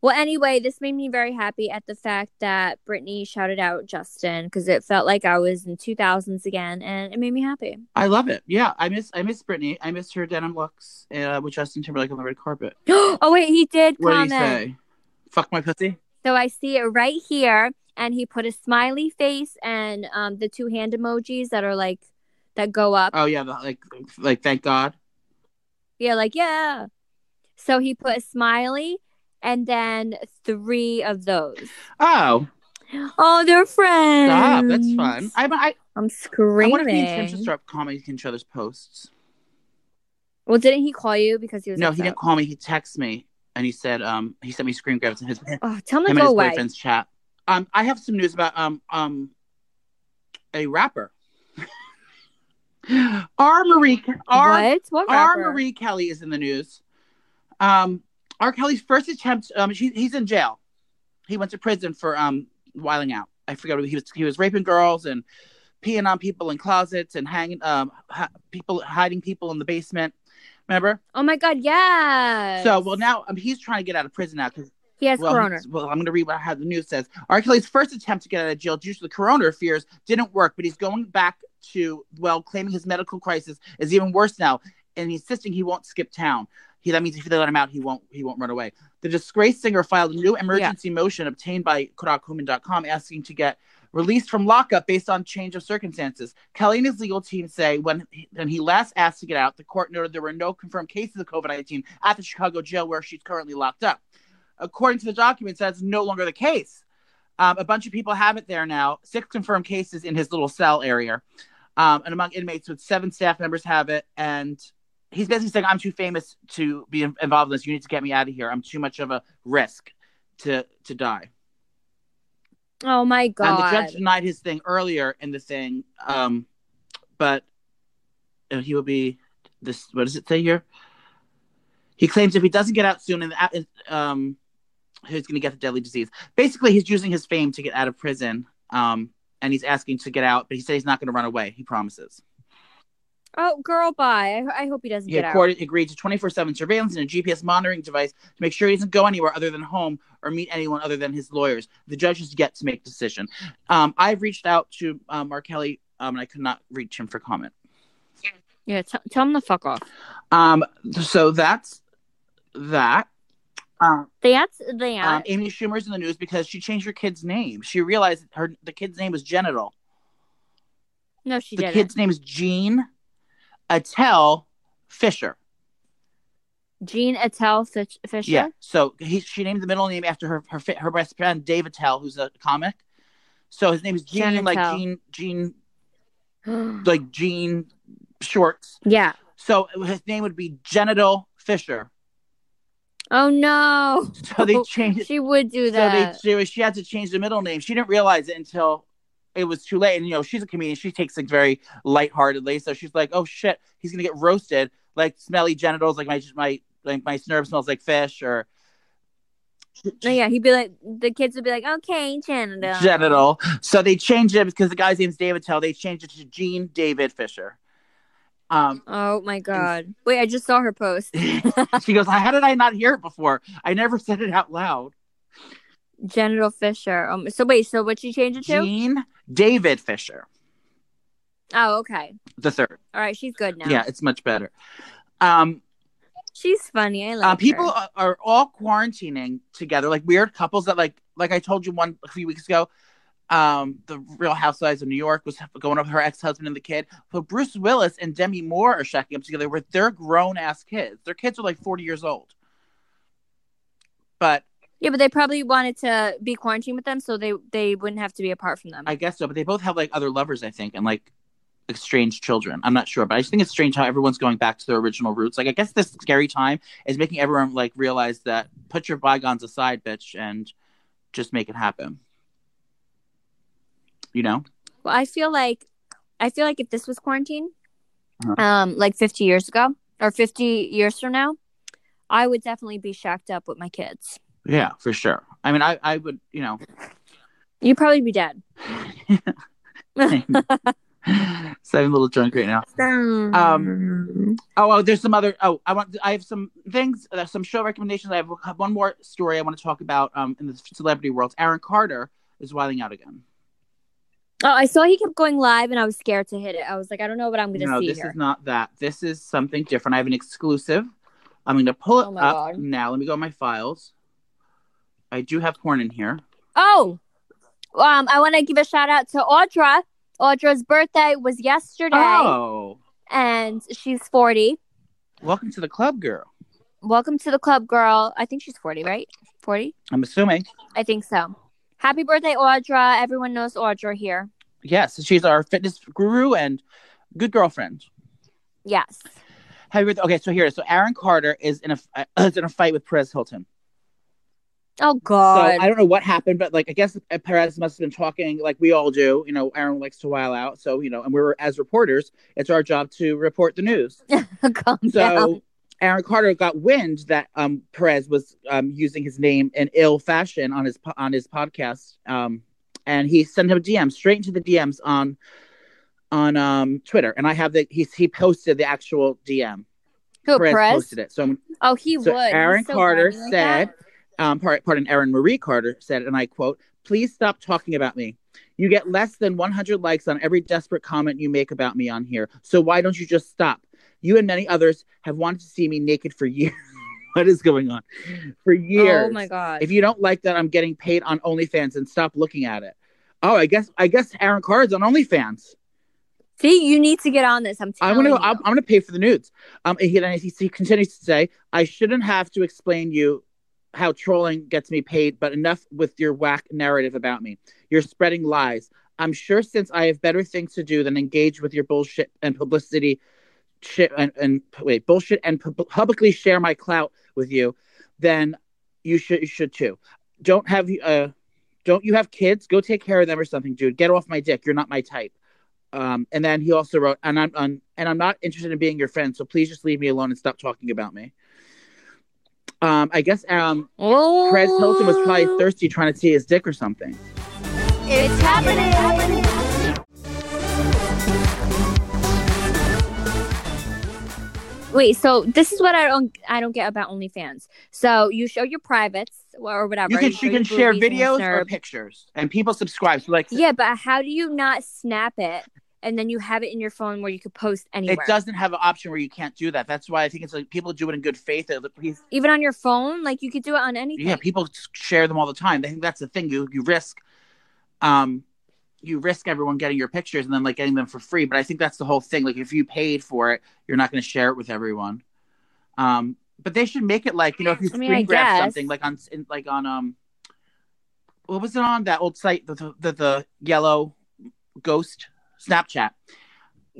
Well, anyway, this made me very happy at the fact that Britney shouted out Justin because it felt like I was in 2000s again, and it made me happy. I love it. Yeah, I miss I miss Britney. I miss her denim looks uh, with Justin Timberlake on the red carpet. oh wait, he did What did he say? Fuck my pussy. So I see it right here, and he put a smiley face and um the two hand emojis that are like that go up. Oh yeah, like like thank God. Yeah, like yeah. So he put a smiley and then three of those. Oh, Oh, they're friends. stop. That's fun. I I, I'm I screaming. wonder if he and Tim should start commenting each other's posts. well, didn't he call you because he was No, he didn't call me. He texted me and he said um he sent me screen grabs in his Oh, tell him to go his away. boyfriend's chat. Um, I have some news about um um a rapper. R. Marie R. what? What R. Marie Kelly is in the news. Um, R. Kelly's first attempt. Um, he, he's in jail. He went to prison for um wiling out. I forget what he was. He was raping girls and peeing on people in closets and hanging um ha- people hiding people in the basement. Remember? Oh my god, yeah. So well now um, he's trying to get out of prison now because He has well, corona. well, I'm going to read what how the news says. R. Kelly's first attempt to get out of jail due to the corona fears didn't work, but he's going back to well, claiming his medical crisis is even worse now, and insisting he won't skip town. He that means if they let him out, he won't he won't run away. The disgraced singer filed a new emergency motion obtained by KorakHuman.com asking to get released from lockup based on change of circumstances. Kelly and his legal team say when he, when he last asked to get out, the court noted there were no confirmed cases of COVID 19 at the Chicago jail where she's currently locked up. According to the documents, that's no longer the case. Um, a bunch of people have it there now. Six confirmed cases in his little cell area, um, and among inmates with seven staff members have it. And he's basically saying, "I'm too famous to be involved in this. You need to get me out of here. I'm too much of a risk to to die." Oh my god! And the judge denied his thing earlier in the thing, um, but uh, he will be this. What does it say here? He claims if he doesn't get out soon, and um, he's going to get the deadly disease. Basically, he's using his fame to get out of prison, um, and he's asking to get out, but he said he's not going to run away. He promises. Oh, girl, bye. I, I hope he doesn't He get out. accorded, agreed to 24 7 surveillance and a GPS monitoring device to make sure he doesn't go anywhere other than home or meet anyone other than his lawyers. The judge has yet to make a decision. Um, I've reached out to um, Mark Kelly, um, and I could not reach him for comment. Yeah, t- tell him to fuck off. Um, so that's that. Um, That's that. um, Amy Schumer's in the news because she changed her kid's name. She realized her the kid's name was genital. no, she the didn't. kid's name is Jean Attell Fisher. Gene Attell Fish- Fischer. Yeah. So he, she named the middle name after her her, her best friend Dave Attell, who's a comic. So his name is Jean, Jen like Jean Jean like Jean Shorts. yeah. So his name would be Genital Fisher. Oh no. So they changed. She would do so that. they, she, she had to change the middle name. She didn't realize it until it was too late. And you know, she's a comedian. She takes things very lightheartedly. So she's like, "Oh shit, he's gonna get roasted. Like smelly genitals. Like my my like my nerve smells like fish or Oh, yeah, he'd be like, the kids would be like, okay, genital. genital." So they changed it because the guy's name's Dave Attell. They changed it to Gene David Fischer. Um, Oh my god. Wait, I just saw her post. she goes, "How did I not hear it before? I never said it out loud." Genital Fisher. Um, so wait, so what'd she change it to? Gene David Fischer, Oh, okay. the third. All right, she's good now. Yeah, it's much better. Um, She's funny. I like uh, people are, are all quarantining together, like weird couples that, like, like I told you one a few weeks ago. Um, the Real Housewives of New York was going over her ex husband and the kid. but Bruce Willis and Demi Moore are shacking up together with their grown ass kids. Their kids are like forty years old. But Yeah, but they probably wanted to be quarantined with them so they they wouldn't have to be apart from them. I guess so. But they both have like other lovers, I think, and like estranged children. I'm not sure, but I just think it's strange how everyone's going back to their original roots. Like, I guess this scary time is making everyone like realize that put your bygones aside, bitch, and just make it happen. You know? well, I feel like I feel like if this was quarantine, Uh-huh. um, like 50 years ago or 50 years from now, I would definitely be shacked up with my kids. Yeah, for sure. I mean, I, I would, you know, You'd probably be dead. so I'm a little drunk right now. um, Oh, oh, there's some other. Oh, I want. I have some things. Uh, some show recommendations. I have, have one more story I want to talk about. Um, in the celebrity world, Aaron Carter is wilding out again. oh, I saw he kept going live, and I was scared to hit it. I was like, I don't know what I'm going to No, see this here. is not that. This is something different. I have an exclusive. I'm going to pull it Oh up God. now. Let me go in my files. I do have porn in here. Oh, um, I want to give a shout out to Audra. Audra's birthday was yesterday, Oh, and she's 40. welcome to the club, girl. Welcome to the club, girl. I think she's 40, right? 40? I'm assuming. I think so. Happy birthday, Audra. Everyone knows Audra here. Yes, she's our fitness guru and good girlfriend. Yes. Happy birthday. Okay, so here. So Aaron Carter is in a uh, is in a fight with Perez Hilton. Oh, So God. I don't know what happened, but like I guess Perez must have been talking like we all do. You know, Aaron likes to while out, so you know, and we're as reporters, it's our job to report the news. Calm So down. Aaron Carter got wind that um, Perez was um, using his name in ill fashion on his po- on his podcast, um, and he sent him a DM straight into the DMs on on um, Twitter. And I have the he he posted the actual DM. Who, Perez, Perez? posted it. So Oh, he so would. Aaron so Carter like said that. Um, part, pardon, Erin Marie Carter said, and I quote, "Please stop talking about me. You get less than 100 likes on every desperate comment you make about me on here. So why don't you just stop? You and many others have wanted to see me naked for years." what is going on? For years. Oh my god. If you don't like that I'm getting paid on OnlyFans, and stop looking at it. Oh, I guess I guess Aaron Carter's on OnlyFans. See, you need to get on this. I'm I'm gonna you. I'm, I'm gonna pay for the nudes. Um, he, and he, he continues to say, I shouldn't have to explain you how trolling gets me paid, but enough with your whack narrative about me. You're spreading lies. I'm sure since I have better things to do than engage with your bullshit and publicity, shit and, and wait bullshit and pub- publicly share my clout with you, then you should you should too. Don't have uh, don't you have kids? Go take care of them or something, dude. Get off my dick. You're not my type. Um, and then he also wrote, and I'm un, and I'm not interested in being your friend, so please just leave me alone and stop talking about me. Um, I guess um, oh. Perez Hilton was probably thirsty trying to see his dick or something. It's happening. Wait, so this is what I don't I don't get about OnlyFans. So you show your privates or whatever. You can you can share videos or pictures, and people subscribe. So like, Yeah, but how do you not snap it and then you have it in your phone where you could post anywhere? it doesn't have an option where you can't do that. That's why I think it's like people do it in good faith. They're like, please- Even on your phone, like you could do it on anything. Yeah, people share them all the time. I think that's the thing. You you risk, um, you risk everyone getting your pictures and then like getting them for free. But I think that's the whole thing. Like if you paid for it, you're not going to share it with everyone. Um, but they should make it like you know if you I mean, screen grab something like on in, like on um, what was it on that old site the the, the, the yellow ghost Snapchat?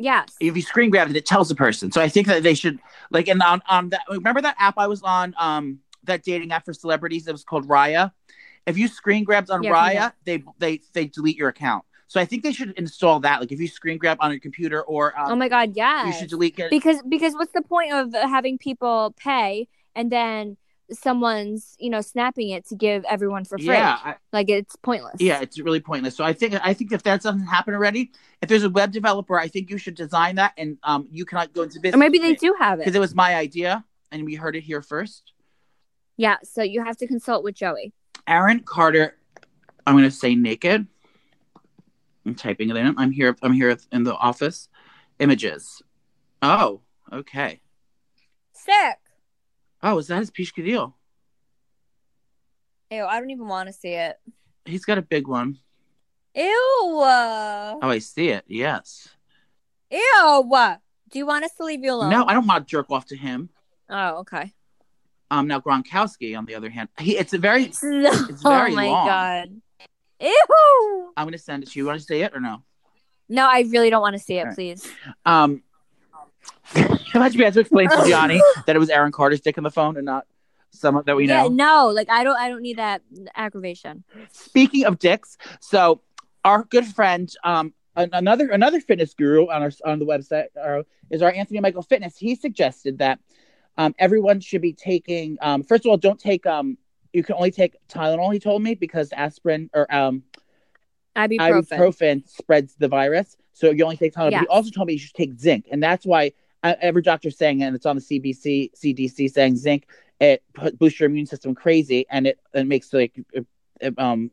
Yes. if you screen grab it, it tells the person. So I think that they should like and on on that. Remember that app I was on, um, that dating app for celebrities that was called Raya. If you screen grabbed on Yeah, Raya, yeah. they they they delete your account. So I think they should install that. Like if you screen grab on your computer or um, oh my god, yeah. you should delete it. because because what's the point of having people pay and then someone's you know snapping it to give everyone for free? Yeah, I, Like it's pointless. yeah, it's really pointless. So I think I think if that doesn't happen already, if there's a web developer, I think you should design that and um you cannot go into business. Or maybe they do have it because it. was my idea and we heard it here first. Yeah. So you have to consult with Joey. Aaron Carter, I'm going to say naked. I'm typing it in. I'm here. I'm here in the office. Images. Oh, okay. Sick. Oh, is that his Pishka deal? Ew, I don't even want to see it. He's got a big one. Ew. Oh, I see it. Yes. Ew. Do you want us to leave you alone? No, I don't want to jerk off to him. Oh, okay. Um, now Gronkowski, on the other hand, he it's a very. It's very oh my long. god. Ew. I'm going to send it to you. You want to see it or no? No, I really don't want to see it, Alright. please. Um, imagine we had to explain to Jionni that it was Aaron Carter's dick on the phone and not someone that we know. Yeah, no, like I don't I don't need that aggravation. Speaking of dicks, so our good friend, um, an- another another fitness guru on our on the website uh, is our Anthony Michael Fitness. He suggested that um, everyone should be taking. Um, first of all, don't take. Um, you can only take Tylenol. He told me because aspirin or um, Ibuprofen. ibuprofen spreads the virus. So you only take Tylenol. But he also told me you should take zinc, and that's why uh, every doctor's saying, and it's on the CBC, CDC saying zinc it put, boosts your immune system crazy, and it it makes like it, it, um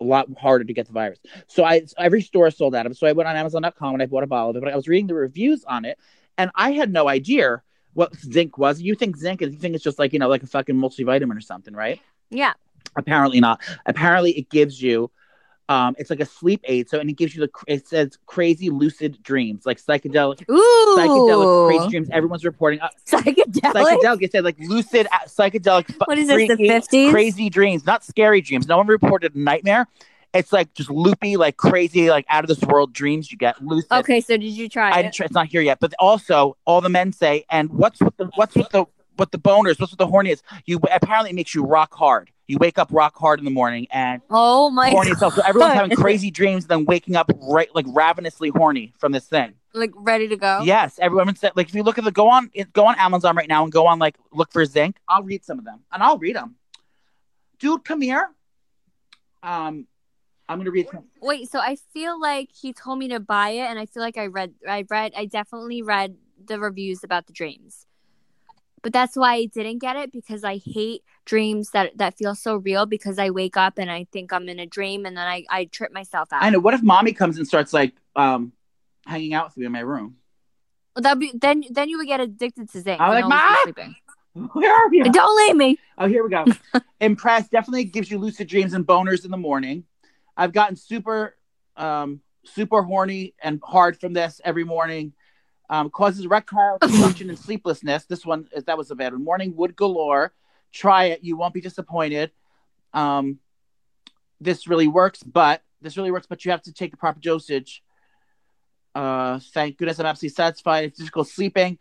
a lot harder to get the virus. So I so every store sold out of it. So I went on Amazon.com and I bought a bottle of it. But I was reading the reviews on it, and I had no idea what zinc was. You think zinc is you think it's just like you know like a fucking multivitamin or something, right? Yeah. apparently not apparently it gives you um it's like a sleep aid so and it gives you the it says crazy lucid dreams like psychedelic Ooh. psychedelic crazy dreams everyone's reporting uh, Psychedelic. psychedelic it said like lucid uh, psychedelic What is this, the 50s? crazy dreams not scary dreams no one reported a nightmare it's like just loopy like crazy like out of this world dreams you get lucid Okay, so did you try I didn't try, it's not here yet. But also, all the men say, and what's with the what's with the what the boners? What's with the horniest? You apparently it makes you rock hard. You wake up rock hard in the morning and oh my horny hell. So everyone's having crazy dreams, then waking up right like ravenously horny from this thing. like ready to go. Yes, everyone said like if you look at the go on go on Amazon right now and go on like look for zinc. I'll read some of them and I'll read them. Dude, come here. Um, I'm gonna read some. Wait, so I feel like he told me to buy it, and I feel like I read, I read, I definitely read the reviews about the dreams. But that's why I didn't get it because I hate dreams that that feel so real because I wake up and I think I'm in a dream and then I I trip myself out. I know. What if mommy comes and starts like um hanging out with me in my room? Well, That'd be then then you would get addicted to zinc. I'm like, always be "Ma!" sleeping. Where are you? Don't leave me. Oh, here we go. Impressed definitely gives you lucid dreams and boners in the morning. I've gotten super, um, super horny and hard from this every morning. Um, causes erectile dysfunction and sleeplessness. This one that was a bad one. Morning wood galore. Try it. You won't be disappointed. Um, this really works, but this really works, but you have to take the proper dosage. Uh, thank goodness I'm absolutely satisfied. It's just go sleeping,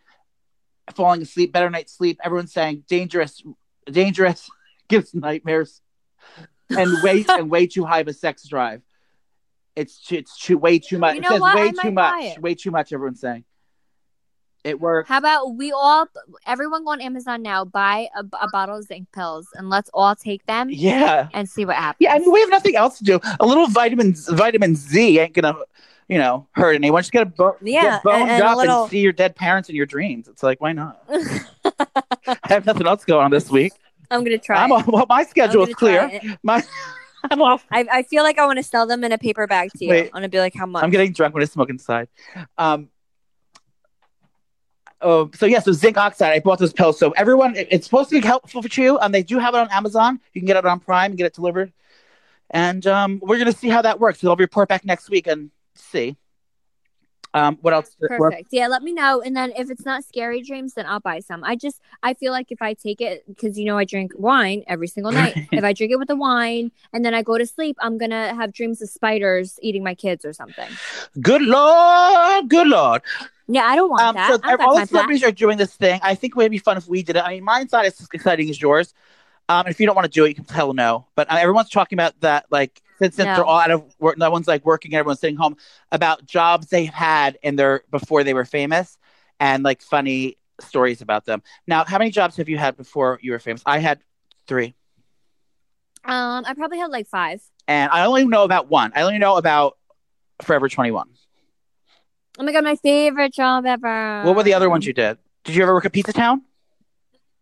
falling asleep, better night's sleep. Everyone's saying dangerous, dangerous, gives nightmares, and way and way too high of a sex drive. It's too, it's too way too much. You it says what? way I too much. Way too much. Everyone's saying it works. How about we all everyone go on Amazon now, buy a, a bottle of zinc pills and let's all take them yeah, and see what happens. yeah. I mean, we have nothing else to do. A little vitamin vitamin Z ain't gonna, you know, hurt anyone. Just get a bo- Yeah, get boned and- and up little- and see your dead parents in your dreams. It's like, why not? I have nothing else going on this week. I'm gonna try. I'm well, my schedule is clear. My I'm off. I, I feel like I want to sell them in a paper bag to you. Wait. I'm gonna be like, how much? I'm getting drunk when I smoke inside. Um. Oh, so yeah, so zinc oxide. I bought those pills. So everyone, it- it's supposed to be helpful for you. Um, they do have it on Amazon. You can get it on Prime and get it delivered. And um, we're gonna see how that works. We'll report back next week and see. Um, what else? it work? Perfect. Yeah, let me know. And then if it's not scary dreams, then I'll buy some. I just I feel like if I take it because you know I drink wine every single night. If I drink it with the wine and then I go to sleep, I'm gonna have dreams of spiders eating my kids or something. Good lord, good lord. Yeah, I don't want Um, that. so all the time for that. celebrities are doing this thing. I think it would be fun if we did it. I mean, mine's not as exciting as yours. Um, if you don't want to do it, you can tell no. But uh, everyone's talking about that, like since, since No. they're all out of work, no one's like working, everyone's sitting home about jobs they've had in their before they were famous, and like funny stories about them. Now, how many jobs have you had before you were famous? I had three, Um, I probably had like five. and I only know about one. I only know about Forever Twenty One. Oh my god, my favorite job ever. What were the other ones you did? Did you ever work at Pizza Town?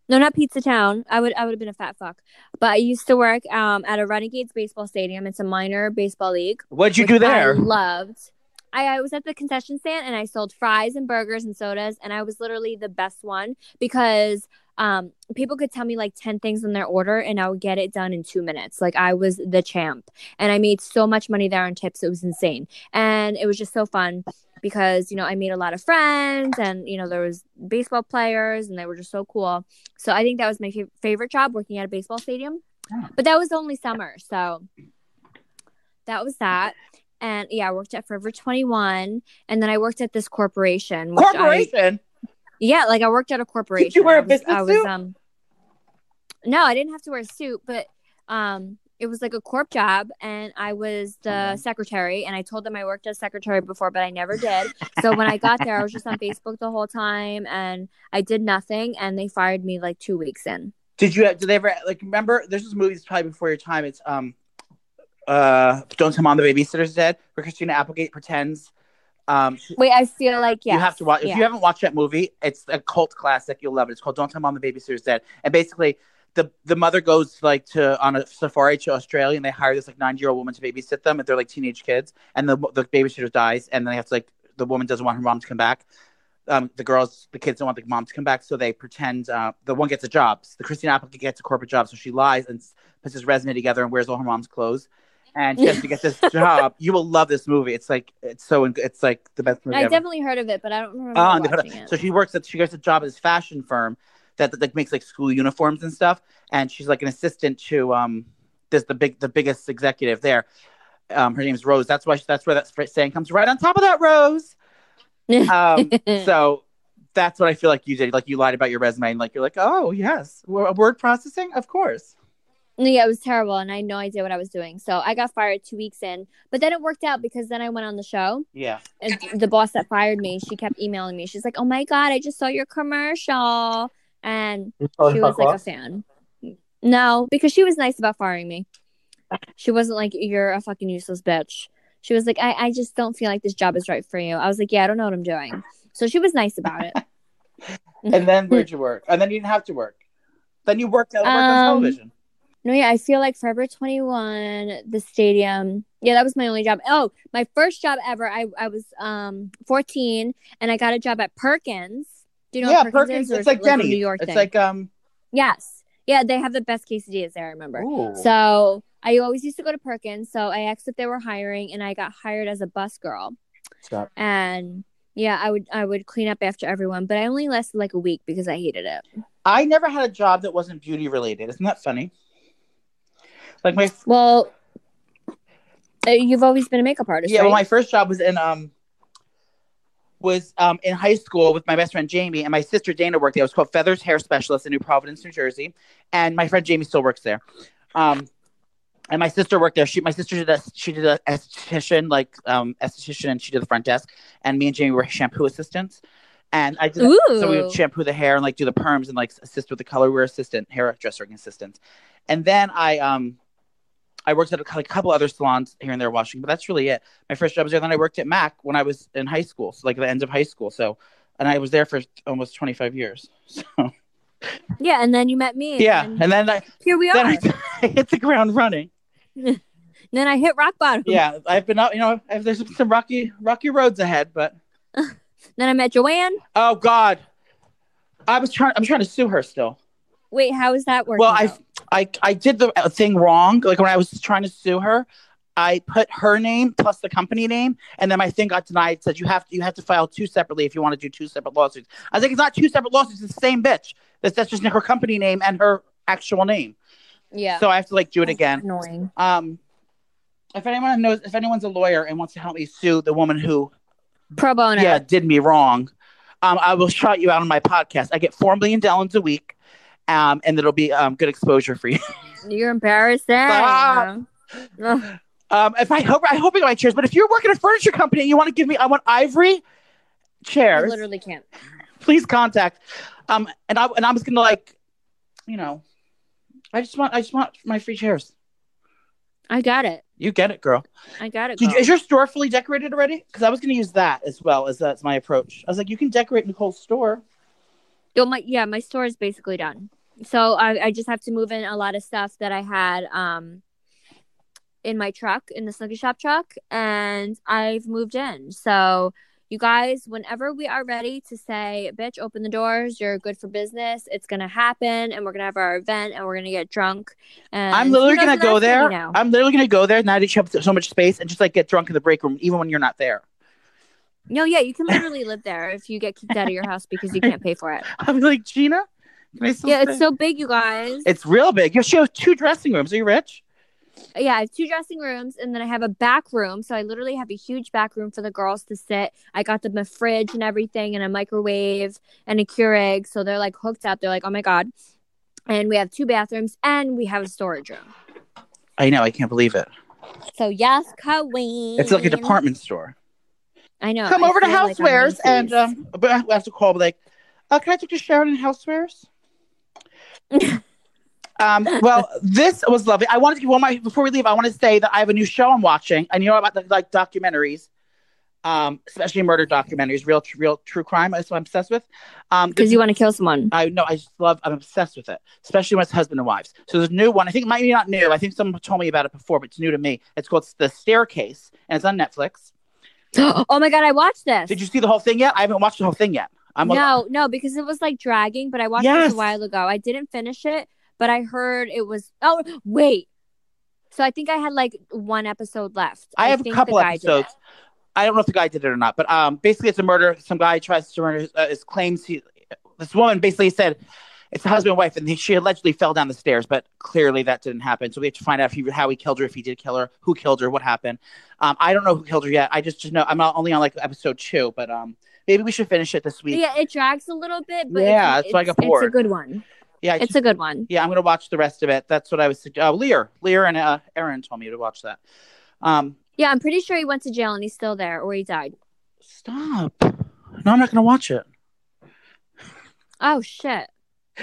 No, not Pizza Town. I would I would have been a fat fuck. But I used to work um at a Renegades baseball stadium. It's a minor baseball league. What'd you do there? I loved. I, I was at the concession stand and I sold fries and burgers and sodas and I was literally the best one because um people could tell me like 10 things in their order and I would get it done in 2 minutes. Like I was the champ and I made so much money there on tips it was insane. And it was just so fun because you know I made a lot of friends and you know there was baseball players and they were just so cool. So I think that was my fa- favorite job working at a baseball stadium. Oh. But that was only summer. So that was that. And yeah, I worked at Forever 21 and then I worked at this corporation. which I- Corporation. yeah, like I worked at a corporation. Did you wear a I was, business I was, suit? um No, I didn't have to wear a suit, but um it was like a corp job and I was the secretary and I told them I worked as secretary before, but I never did. so when I got there, I was just on Facebook the whole time and I did nothing and they fired me like 2 weeks in. Did you? Did they ever like remember? There's this movie that's probably before your time. It's um, uh, Don't Tell Mom the Babysitter's Dead, where Christina Applegate pretends. Um, Wait, I feel like yeah. you have to watch. If yeah. you haven't watched that movie, it's a cult classic. You'll love it. It's called Don't Tell Mom the Babysitter's Dead, and basically. The, the mother goes like to on a safari to Australia and they hire this like nine year old woman to babysit them and they're like teenage kids and the the babysitter dies and then they have to like the woman doesn't want her mom to come back um, the girls, the kids don't want the mom to come back, so they pretend uh, the one gets a job. So the Christina Applegate gets a corporate job, so she lies and puts his resume together and wears all her mom's clothes, and she has to get this job. You will love this movie. It's like it's so it's like the best movie I ever. definitely heard of it, but I don't remember Oh, and they put watching it. So she works at she gets a job at this fashion firm that, that like makes like school uniforms and stuff, and she's like an assistant to um this the big the biggest executive there. Um, her name's Rose. That's why she, that's where that saying comes right on top of that Rose. Um, so that's what I feel like you did. Like you lied about your resume, and like you're like, oh yes, w- word processing, of course. Yeah, it was terrible, and I had no idea what I was doing. So I got fired two weeks in, but then it worked out because then I went on the show, Yeah. and the boss that fired me, she kept emailing me. She's like, "Oh my god, I just saw your commercial," and she was like a fan. No, because she was nice about firing me. She wasn't like, "You're a fucking useless bitch." She was like, "I, I just don't feel like this job is right for you." I was like, "Yeah, I don't know what I'm doing." So she was nice about it. and then where'd you work? And then you didn't have to work. Then you worked, worked on Um, television. No, yeah, I feel like Forever 21, the stadium. Yeah, that was my only job. Oh, my first job ever. I, I was um 14 and I got a job at Perkins. Do you know yeah, Perkins, Perkins. is? It's like Denny. New York it's thing? like um. yes. Yeah, they have the best quesadillas there, I remember. Ooh. So I always used to go to Perkins. So I asked if they were hiring and I got hired as a bus girl. Stop. And yeah, I would I would clean up after everyone, but I only lasted like a week because I hated it. I never had a job that wasn't beauty related. Isn't that funny? Like my Well, uh, you've always been a makeup artist, yeah, right? well, my first job was in um was um in high school with my best friend Jamie and my sister Dana worked there. It was called Feathers Hair Specialist in New Providence, New Jersey, and my friend Jamie still works there. Um, and my sister worked there. She my sister did a she did a esthetician like um esthetician and she did the front desk, and me and Jamie were shampoo assistants. And I did Ooh. so we would shampoo the hair and like do the perms and like assist with the color. We were assistant hairdressing assistants. And then I um I worked at a, like, a couple other salons here and there in Washington, but that's really it. My first job was there. Then I worked at Mac when I was in high school, so like the end of high school. So, and I was there for almost 25 years. So yeah, and then you met me. yeah, and and then I here we are. then I, I hit the ground running. then I hit rock bottom. Yeah, I've been out. You know, I've, there's some rocky rocky roads ahead, but Then I met Joanne. oh god, I was trying. I'm trying to sue her still. Wait, how is that working? Well, I out? I I did the uh, thing wrong. Like when I was trying to sue her, I put her name plus the company name, and then my thing got denied. It said you have to you have to file two separately if you want to do two separate lawsuits. I was like, it's not two separate lawsuits. It's the same bitch. That's that's just her company name and her actual name. yeah. So I have to like do it again. Annoying. Um, if anyone knows, if anyone's a lawyer and wants to help me sue the woman who Pro bono. yeah did me wrong, um, I will shout you out on my podcast. I get four million dollars a week. Um, and it'll be um, good exposure for you. You're embarrassing. Um, if I hope I hope I get my chairs, but if you're working at a furniture company and you want to give me, I want ivory chairs. I literally can't. Please contact. Um, and I and I was gonna like, you know, I just want I just want my free chairs. I got it. You get it, girl. I got it. You, is your store fully decorated already? Because I was gonna use that as well as that's my approach. I was like, you can decorate Nicole's store. Well, my yeah, my store is basically done. So I, I just have to move in a lot of stuff that I had um in my truck in the Snooki Shop truck, and I've moved in. So you guys, whenever we are ready to say, "Bitch, open the doors. You're good for business," it's gonna happen, and we're gonna have our event, and we're gonna get drunk. And I'm literally gonna go there. now. I'm literally gonna go there now that you have so much space and just like get drunk in the break room, even when you're not there. No, yeah, you can literally live there if you get kicked out of your house because you can't pay for it. I'm like, Gina, can I still Yeah, stay? it's so big, you guys. It's real big. You she has two dressing rooms. Are you rich? yeah, I have two dressing rooms and then I have a back room. So I literally have a huge back room for the girls to sit. I got them a fridge and everything and a microwave and a Keurig. So they're like hooked up. They're like, oh my God. And we have two bathrooms and we have a storage room. I know. I can't believe it. So yes, Queen. It's like a department store. I know. Come I over to feel like Housewares and um, but I have to call. Like, uh, can I talk to Sharon in Housewares? um, well, this was lovely. I wanted to give one my before we leave. I want to say that I have a new show I'm watching, and you know about the like documentaries, um, especially murder documentaries, real, real true crime. That's what I'm obsessed with. Um, because you want to kill someone. I know. I just love. I'm obsessed with it, especially when it's husband and wives. So there's a new one. I think it might be not new. I think someone told me about it before, but it's new to me. It's called The Staircase, and it's on Netflix. oh my God, I watched this. Did you see the whole thing yet? I haven't watched the whole thing yet. I'm no, no, because it was like dragging, but I watched Yes. this a while ago. I didn't finish it, but I heard it was. Oh, wait. So I think I had like one episode left. I have a couple the guy did it. episodes. I don't know if the guy did it or not, but um, basically it's a murder. Some guy tries to murder. Uh, his claims he. This woman basically said it's the husband and wife, and she allegedly fell down the stairs, but clearly that didn't happen. So we have to find out if he, how he killed her, if he did kill her, who killed her, what happened. Um, I don't know who killed her yet. I just just know I'm not only on like episode two, but um, maybe we should finish it this week. Yeah, it drags a little bit, but Yeah, it's, that's why I got it's, it's a good one. Yeah, It's just- a good one. yeah, I'm gonna watch the rest of it. That's what I was. Uh, Lear, Lear, and uh, Aaron told me to watch that. Um, Yeah, I'm pretty sure he went to jail and he's still there, or he died. stop. No, I'm not gonna watch it. Oh shit!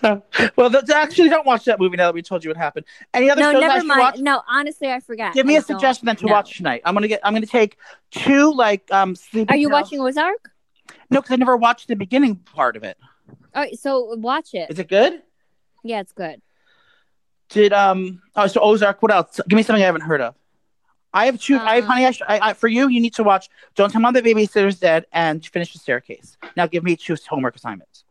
So, well, th- actually, don't watch that movie now that we told you what happened. Any other no, shows I never should mind. watch? No, honestly, I forgot. Give me I a suggestion then to no. watch tonight. I'm gonna get. I'm gonna take two like um. Sleepy Are you watching Ozark? No, because I never watched the beginning part of it. All right, so watch it. Is it good? Yeah, it's good. Did um? Oh, so Ozark. What else? Give me something I haven't heard of. I have two. I have Um, honey. I, sh- I, I for you. You need to watch. Don't tell mom the babysitter's dead and finish the staircase. Now give me two homework assignments.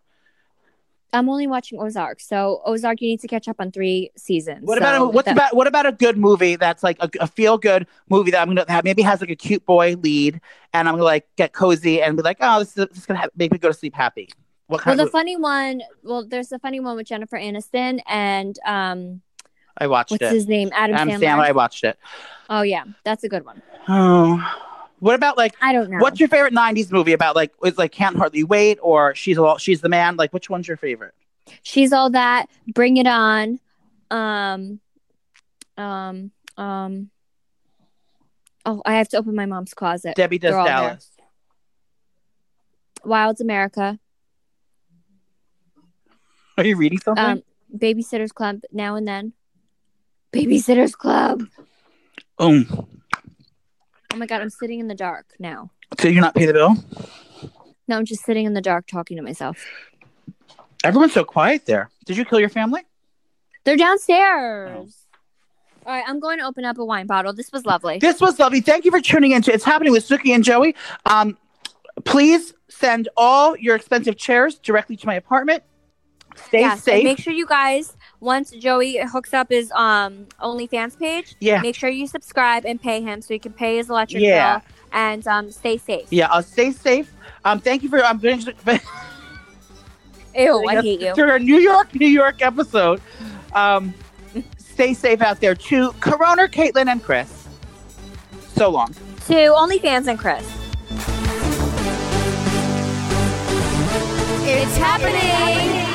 I'm only watching Ozark, so Ozark, you need to catch up on three seasons. What So about a, what's that- about what about a good movie that's like a, a feel good movie that I'm gonna have maybe has like a cute boy lead and I'm gonna like get cozy and be like oh this is, this is gonna make me go to sleep happy. What Well, kind the of funny one. Well, there's a funny one with Jennifer Aniston and um, I watched it. what's it. his name? Adam Adam Sandler. Sandler. I watched it. Oh yeah, that's a good one. Oh, what about like I don't know. what's your favorite '90s movie about like was like Can't Hardly Wait or She's a She's the Man? Like which one's your favorite? She's all that. Bring it on. Um, um, um. Oh, I have to open my mom's closet. Debbie Does all. Dallas. Wilds America. Are you reading something? Um, Babysitters Club. Now and then. Babysitters Club. um, Oh my god, I'm sitting in the dark now. so you're not pay the bill? No, I'm just sitting in the dark talking to myself. Everyone's so quiet there. Did you kill your family? They're downstairs. All right, I'm going to open up a wine bottle. This was lovely. This was lovely. Thank you for tuning in to It's Happening with Snooki and Joey. Um, please send all your expensive chairs directly to my apartment. Stay Yes, and safe. make sure you guys, once Joey hooks up his um OnlyFans page, yeah. make sure you subscribe and pay him so he can pay his electric Yeah. bill and um stay safe. Yeah, I'll stay safe. Um, thank you for um, doing Ew, I hate you. to our New York, New York episode. Um, stay safe out there to Corona, Caitlin, and Chris. So long. To OnlyFans and Chris. It's happening.